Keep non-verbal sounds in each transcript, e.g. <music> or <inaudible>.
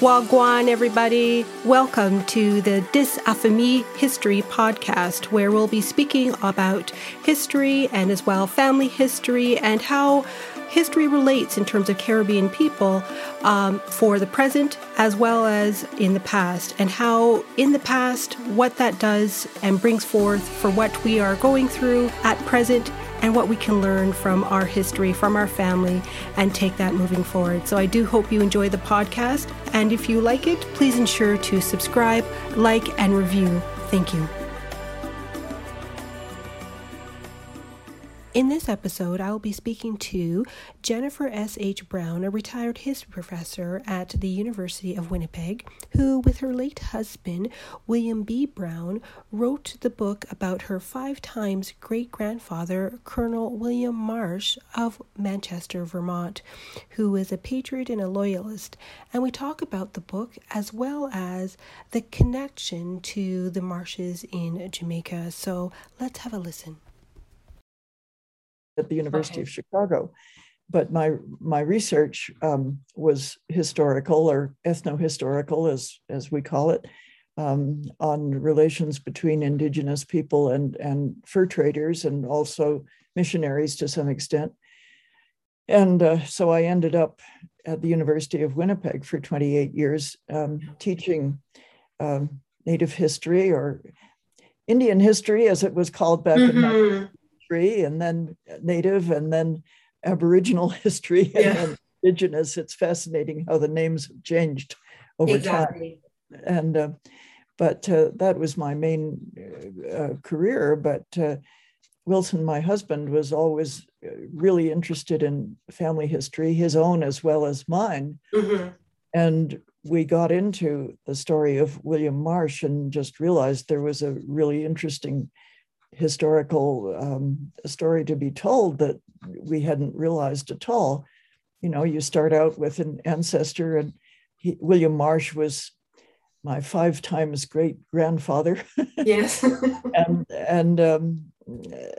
Wagwan, everybody. Welcome to the Dis History podcast, where we'll be speaking about history and as well family history and how history relates in terms of Caribbean people um, for the present as well as in the past, and how in the past, what that does and brings forth for what we are going through at present and what we can learn from our history, from our family, and take that moving forward. So I do hope you enjoy the podcast. And if you like it, please ensure to subscribe, like, and review. Thank you. In this episode, I will be speaking to Jennifer S.H. Brown, a retired history professor at the University of Winnipeg, who, with her late husband, Wilson B. Brown, wrote the book about her five times great grandfather, Colonel William Marsh of Manchester, Vermont, who is a patriot and a loyalist. And we talk about the book as well as the connection to the marshes in Jamaica. So let's have a listen at the University okay. of Chicago. But my my research um, was historical or ethno-historical, as as we call it, um, on relations between indigenous people and and fur traders, and also missionaries to some extent. And uh, so I ended up at the University of Winnipeg for 28 years, um, teaching um, Native history or Indian history, as it was called back mm-hmm. in history and then native and then aboriginal <laughs> history and yeah. then indigenous it's fascinating how the names have changed over exactly. time and uh, but uh, that was my main uh, career but uh, wilson my husband was always uh, really interested in family history his own as well as mine mm-hmm. and we got into the story of william marsh and just realized there was a really interesting historical um, story to be told that we hadn't realized at all. You know, you start out with an ancestor, and he, William Marsh was my five times great grandfather. <laughs> Yes. <laughs> and and um,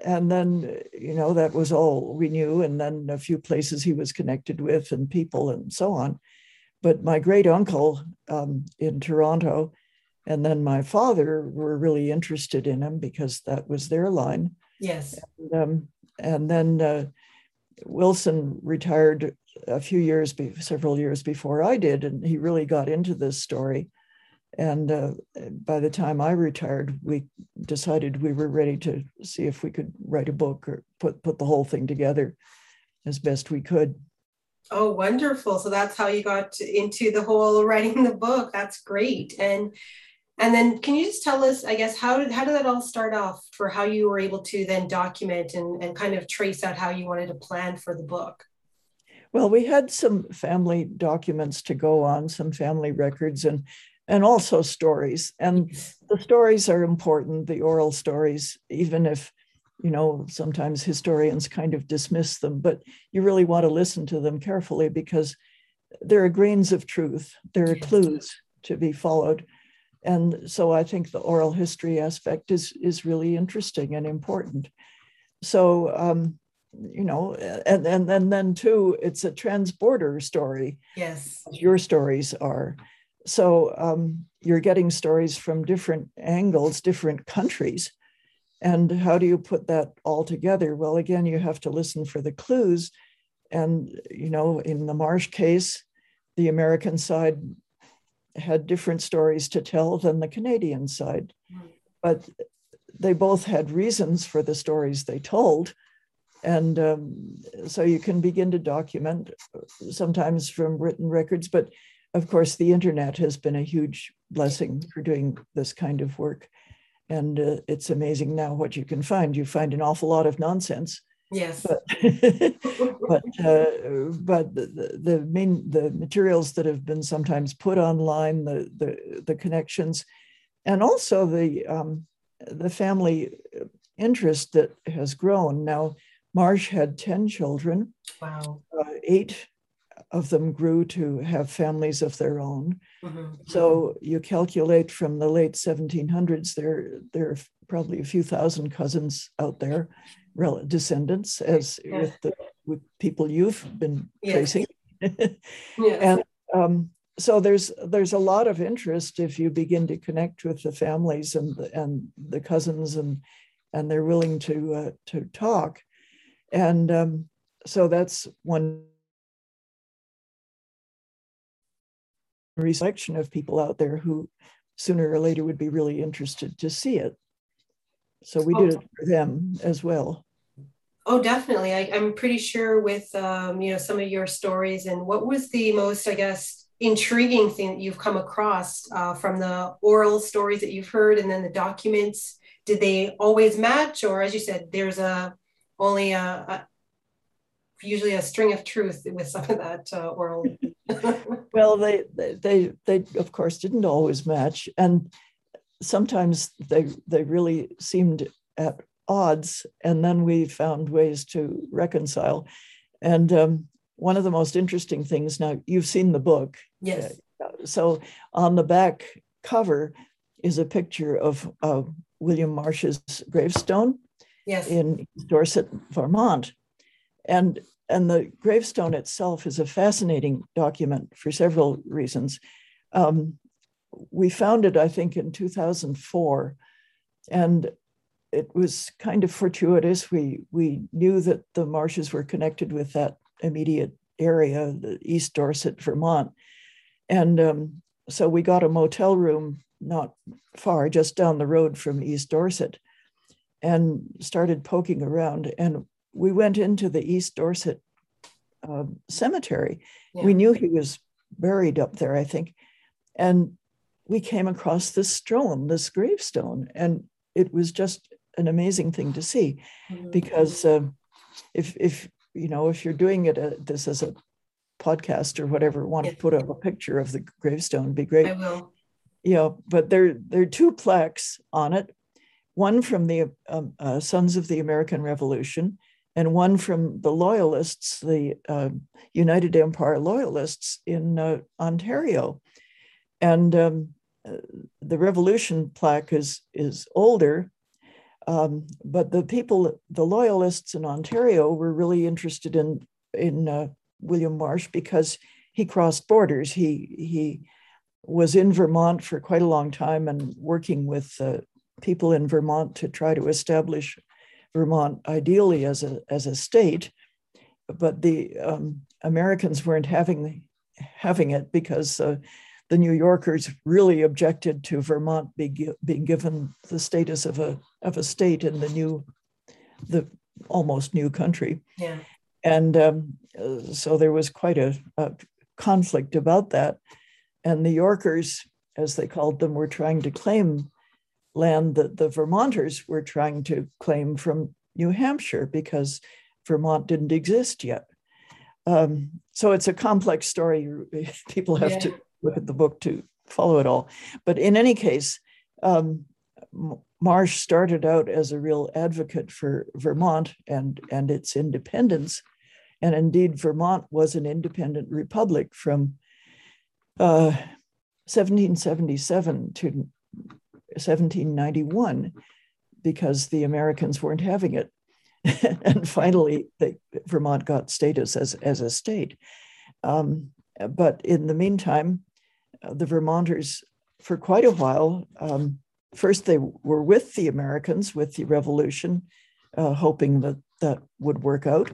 and then you know that was all we knew, and then a few places he was connected with, and people, and so on. But my great uncle um, in Toronto and then my father were really interested in him because that was their line. Yes. And, um, and then uh, Wilson retired a few years, be- several years before I did, and he really got into this story. And uh, by the time I retired, we decided we were ready to see if we could write a book or put put the whole thing together as best we could. Oh, wonderful! So that's how you got into the whole writing the book. That's great. And and then can you just tell us, I guess, how did how did that all start off for how you were able to then document and, and kind of trace out how you wanted to plan for the book? Well, we had some family documents to go on, some family records and and also stories. And the stories are important, the oral stories, even if you know sometimes historians kind of dismiss them, but you really want to listen to them carefully because there are grains of truth, there are clues to be followed and so I think the oral history aspect is is really interesting and important. So um, you know, and and and then too, it's a transborder story. Yes, your stories are. So um, you're getting stories from different angles, different countries. And how do you put that all together? Well, again, you have to listen for the clues. And, you know, in the Marsh case, the American side had different stories to tell than the Canadian side. But they both had reasons for the stories they told. And um, so you can begin to document sometimes from written records. But of course, the internet has been a huge blessing for doing this kind of work. And uh, it's amazing now what you can find. You find an awful lot of nonsense Yes. But <laughs> but uh, but the, the main the materials that have been sometimes put online, the the the connections, and also the um, the family interest that has grown. Now, Marsh had ten children. Wow. Uh, eight of them grew to have families of their own. Mm-hmm. So you calculate from the late 1700s, there there probably a few thousand cousins out there descendants as with the with people you've been tracing. <laughs> yes. And um, so there's there's a lot of interest if you begin to connect with the families and the, and the cousins and and they're willing to uh, to talk and um, so that's one selection of people out there who sooner or later would be really interested to see it so we did it for them as well Oh, definitely. I, am pretty sure with um, you know some of your stories and what was the most, I guess, intriguing thing that you've come across uh, from the oral stories that you've heard and then the documents. Did they always match, or as you said, there's a only a, a usually a string of truth with some of that uh, oral. <laughs> well, they, they they of course didn't always match, and sometimes they they really seemed at odds, and then we found ways to reconcile. And um, one of the most interesting things now, you've seen the book. Yes. Uh, so on the back cover is a picture of uh, William Marsh's gravestone yes. in Dorset, Vermont. And, and the gravestone itself is a fascinating document for several reasons. Um, we founded, I think, in 2004. And it was kind of fortuitous. We we knew that the marshes were connected with that immediate area, the East Dorset, Vermont, and um, so we got a motel room not far, just down the road from East Dorset, and started poking around. And we went into the East Dorset uh, cemetery. Yeah. We knew he was buried up there, I think, and we came across this stone, this gravestone, and it was just an amazing thing to see. Mm-hmm. because uh, if if you know if you're doing it uh, this as a podcast or whatever want to put up a picture of the gravestone be great. I will. yeah but there there are two plaques on it. One from the um, uh, sons of the american revolution and one from the loyalists the uh, united empire loyalists in uh, ontario. And um, the revolution plaque is is older um, but the people, the loyalists in Ontario, were really interested in in uh, William Marsh because he crossed borders. He he was in Vermont for quite a long time and working with uh, people in Vermont to try to establish Vermont ideally as a as a state. But the um, Americans weren't having having it because uh, the New Yorkers really objected to Vermont be, being given the status of a of a state in the new, the almost new country. Yeah. And um, so there was quite a, a, conflict about that. And the Yorkers, as they called them, were trying to claim land that the Vermonters were trying to claim from New Hampshire because Vermont didn't exist yet. Um, so it's a complex story. <laughs> People have yeah. to look at the book to follow it all. But in any case, um, Marsh started out as a real advocate for Vermont and, and its independence. And indeed, Vermont was an independent republic from uh, 1777 to 1791 because the Americans weren't having it. <laughs> and finally, they, Vermont got status as, as a state. Um, but in the meantime, the Vermonters, for quite a while, um, first they were with the Americans with the revolution, uh, hoping that that would work out.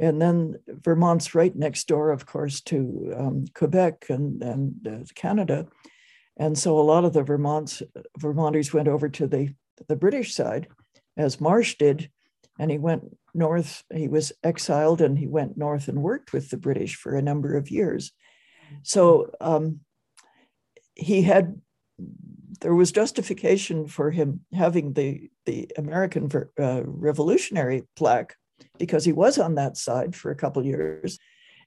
And then Vermont's right next door, of course, to um, Quebec and, and uh, Canada. And so a lot of the Vermonts, Vermonters went over to the, the British side, as Marsh did. And he went north, he was exiled and he went north and worked with the British for a number of years. So um, he had there was justification for him having the the American uh, Revolutionary plaque because he was on that side for a couple years,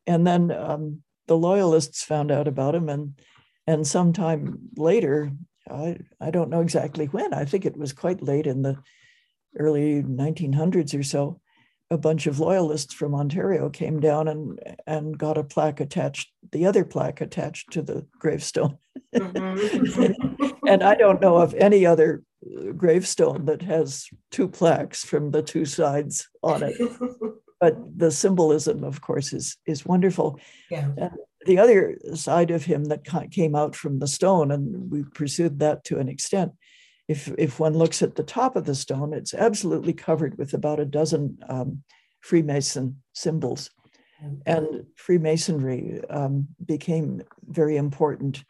and then um, the Loyalists found out about him, and and sometime later, I I don't know exactly when. I think it was quite late in the early 1900s or so a bunch of loyalists from Ontario came down and and got a plaque attached, the other plaque attached to the gravestone. Mm-hmm. <laughs> and I don't know of any other gravestone that has two plaques from the two sides on it. but the symbolism, of course, is is wonderful. Yeah. And, the other side of him that came out from the stone, and we pursued that to an extent. If, if one looks at the top of the stone, it's absolutely covered with about a dozen um, Freemason symbols. And Freemasonry um, became very important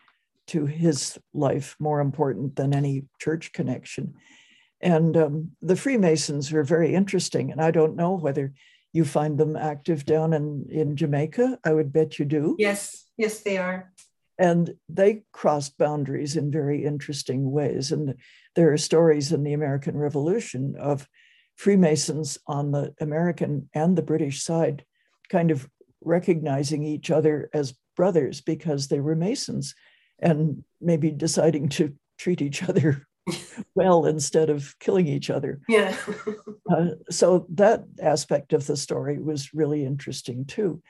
to his life, more important than any church connection. And um, the Freemasons were very interesting. And I don't know whether you find them active down in, in Jamaica. I would bet you do. Yes, yes, they are. And they crossed boundaries in very interesting ways. And there are stories in the American Revolution of Freemasons on the American and the British side kind of recognizing each other as brothers because they were Masons and maybe deciding to treat each other <laughs> well instead of killing each other. Yeah. uh, so that aspect of the story was really interesting too.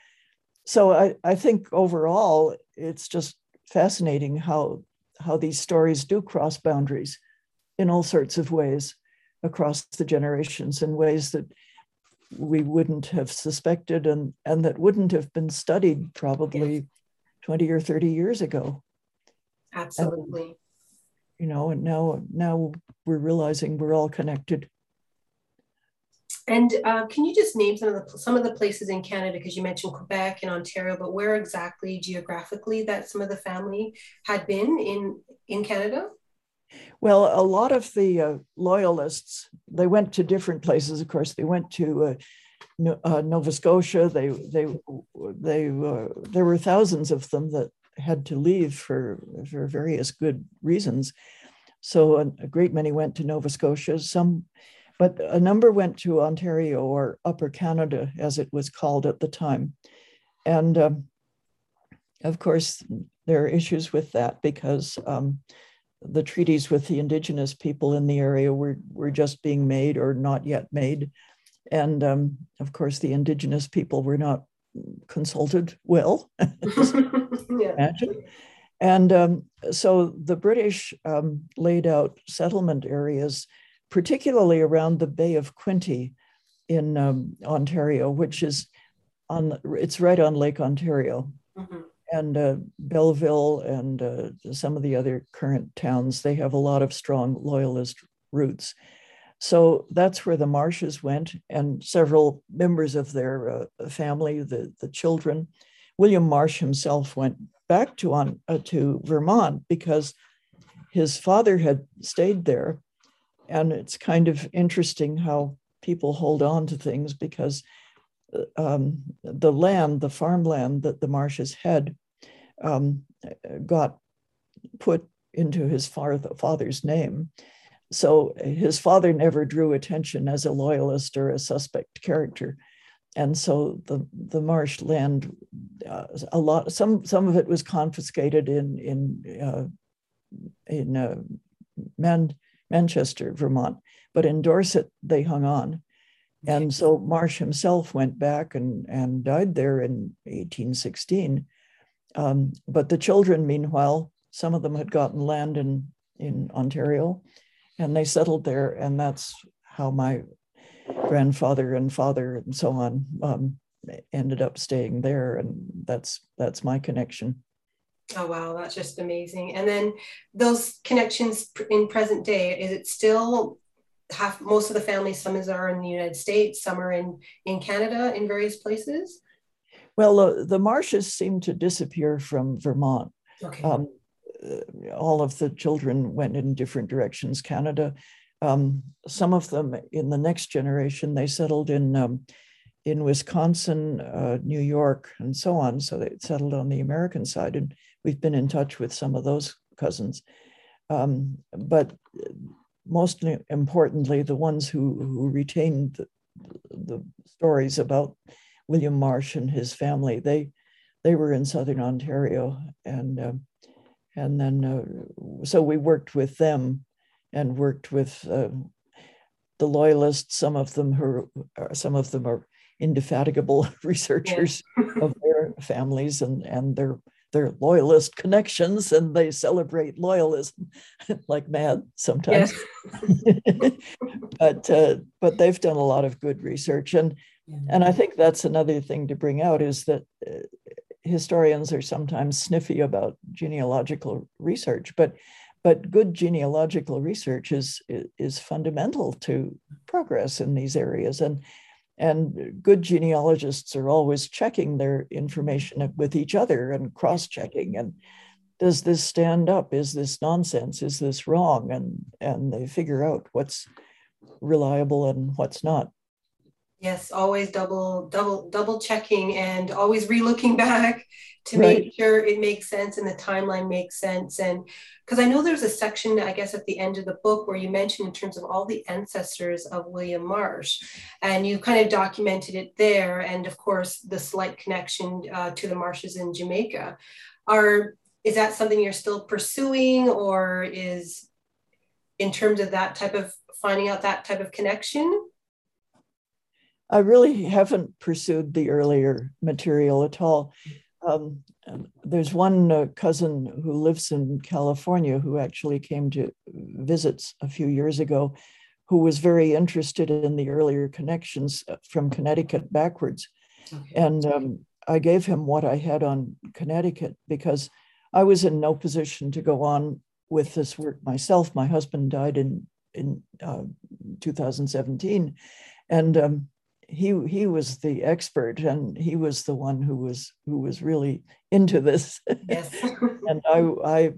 So I, I think overall it's just fascinating how how these stories do cross boundaries in all sorts of ways across the generations in ways that we wouldn't have suspected and, and that wouldn't have been studied probably yes. 20 or 30 years ago. Absolutely. And, you know, and now now we're realizing we're all connected. And uh, can you just name some of the some of the places in Canada? Because you mentioned Quebec and Ontario, but where exactly geographically that some of the family had been in in Canada? Well, a lot of the uh, loyalists they went to different places. Of course, they went to uh, uh, Nova Scotia. They they they uh, there were thousands of them that had to leave for for various good reasons. So a, a great many went to Nova Scotia. Some, but a number went to Ontario or Upper Canada, as it was called at the time, and. Um, of course, there are issues with that because um, the treaties with the indigenous people in the area were, were just being made or not yet made. And um, of course, the indigenous people were not consulted well, <laughs> <laughs> yeah. And um, so the British um, laid out settlement areas, particularly around the Bay of Quinte in um, Ontario, which is on, it's right on Lake Ontario. Mm-hmm and uh, Belleville and uh, some of the other current towns, they have a lot of strong loyalist roots. So that's where the Marshes went, and several members of their uh, family, the, the children. William Marsh himself went back to, on, uh, to Vermont because his father had stayed there. And it's kind of interesting how people hold on to things because uh, um, the land, the farmland that the Marshes had, um, got put into his father's name. So his father never drew attention as a loyalist or a suspect character. And so the, the marsh land, uh, a lot, some, some of it was confiscated in, in, uh, in uh, Manchester, Vermont, but in Dorset, they hung on. And so Marsh himself went back and, and died there in 1816 um, but the children, meanwhile, some of them had gotten land in, in Ontario and they settled there. And that's how my grandfather and father and so on um, ended up staying there. And that's, that's my connection. Oh, wow. That's just amazing. And then those connections in present day, is it still half, most of the families, some are in the United States, some are in, in Canada in various places? Well, uh, the marshes seem to disappear from Vermont. Okay. Um, uh, all of the children went in different directions. Canada, um, some of them in the next generation, they settled in um, in Wisconsin, uh, New York, and so on. So they settled on the American side, and we've been in touch with some of those cousins. Um, but most importantly, the ones who, who retained the, the stories about William Marsh and his family. They they were in southern Ontario, and uh, and then uh, so we worked with them and worked with uh, the loyalists. Some of them who are, some of them are indefatigable <laughs> researchers yeah. of their families and and their their loyalist connections and they celebrate loyalism <laughs> like mad sometimes. <laughs> But uh, but they've done a lot of good research. And and I think that's another thing to bring out is that uh, historians are sometimes sniffy about genealogical research, but but good genealogical research is is fundamental to progress in these areas. And and good genealogists are always checking their information with each other and cross-checking and does this stand up? Is this nonsense? Is this wrong? And and they figure out what's reliable and what's not. Yes always double double double checking and always relooking <laughs> back to right. make sure it makes sense and the timeline makes sense. And because i know there's a section i guess at the end of the book where you mentioned in terms of all the ancestors of william marsh. And you kind of documented it there. And of course the slight connection uh, to the marshes in jamaica. Are is that something you're still pursuing or is in terms of that type of finding out that type of connection? I really haven't pursued the earlier material at all. Um, there's one uh, cousin who lives in California who actually came to visits a few years ago, who was very interested in the earlier connections uh, from Connecticut backwards. Okay. And um, I gave him what I had on Connecticut because I was in no position to go on with this work myself. My husband died in in uh, 2017, and um, he he was the expert and he was the one who was who was really into this. Yes. <laughs> and i i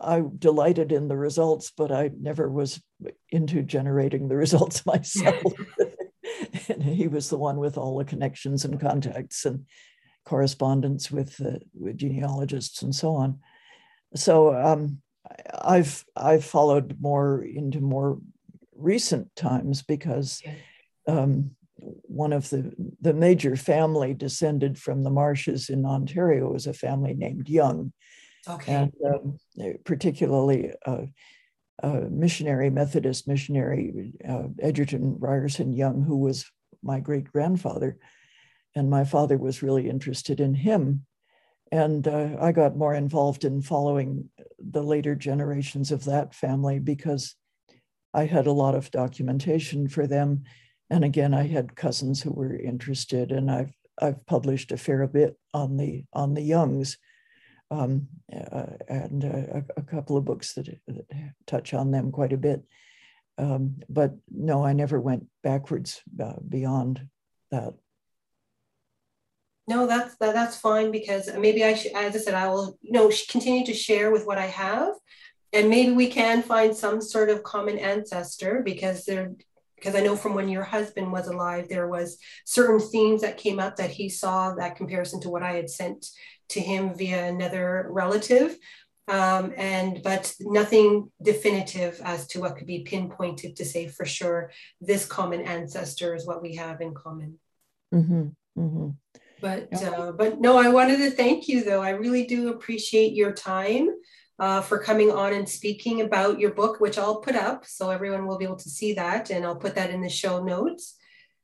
i delighted in the results but i never was into generating the results <laughs> myself. <laughs> And he was the one with all the connections and contacts and correspondence with uh, with genealogists and so on. So um, i've i've followed more into more recent times because um, one of the, the major family descended from the marshes in Ontario was a family named Young. Okay. And um, particularly uh, uh, missionary, Methodist missionary, uh, Egerton Ryerson Young, who was my great grandfather. And my father was really interested in him. And uh, I got more involved in following the later generations of that family because I had a lot of documentation for them and again, I had cousins who were interested, and I've I've published a fair bit on the on the Youngs, um, uh, and uh, a, couple of books that, that, touch on them quite a bit. Um, but no, I never went backwards uh, beyond that. No, that's that, that's fine because maybe I should, as I said, I will you know continue to share with what I have, and maybe we can find some sort of common ancestor because there because I know from when your husband was alive, there was certain themes that came up that he saw that comparison to what I had sent to him via another relative. Um, and but nothing definitive as to what could be pinpointed to say for sure this common ancestor is what we have in common. Mm-hmm, mm-hmm. But uh, but no, I wanted to thank you though. I really do appreciate your time uh, for coming on and speaking about your book, which I'll put up so everyone will be able to see that. And I'll put that in the show notes.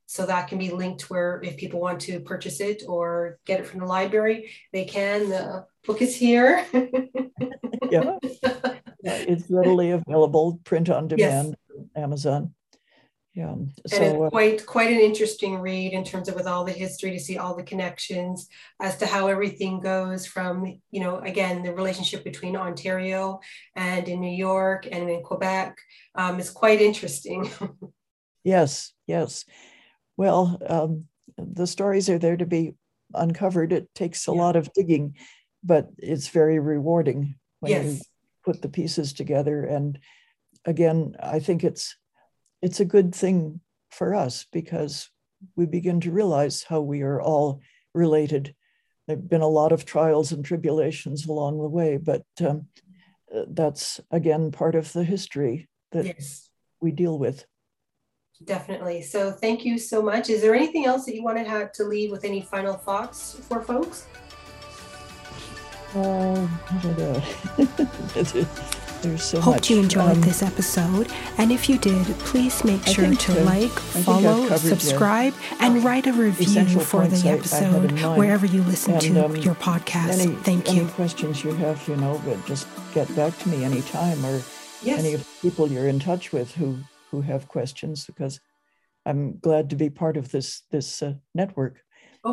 So that can be linked where if people want to purchase it or get it from the library, they can. The book is here. yeah. yeah. <laughs> It's readily available, print on demand, yes. Amazon yeah so and it's uh, quite quite an interesting read in terms of with all the history to see all the connections as to how everything goes from you know again the relationship between ontario and in new york and in quebec. Um, is quite interesting. <laughs> Yes yes. Well um, the stories are there to be uncovered. It takes a yeah. lot of digging but it's very rewarding when yes. you put the pieces together. And again i think it's it's a good thing for us because we begin to realize how we are all related. There have been a lot of trials and tribulations along the way, but um, that's again part of the history that yes. we deal with. Definitely. So thank you so much. Is there anything else that you wanted to to leave with any final thoughts for folks? Uh, I don't know. There's so Hope much. you enjoyed um, this episode. And if you did, please make sure to so. like, follow, subscribe, and write a review for the episode wherever you listen and, to um, your podcast. Any, Thank any you. questions you have, you know, but just get back to me anytime or yes. any of the people you're in touch with who who have questions because I'm glad to be part of this this uh, network.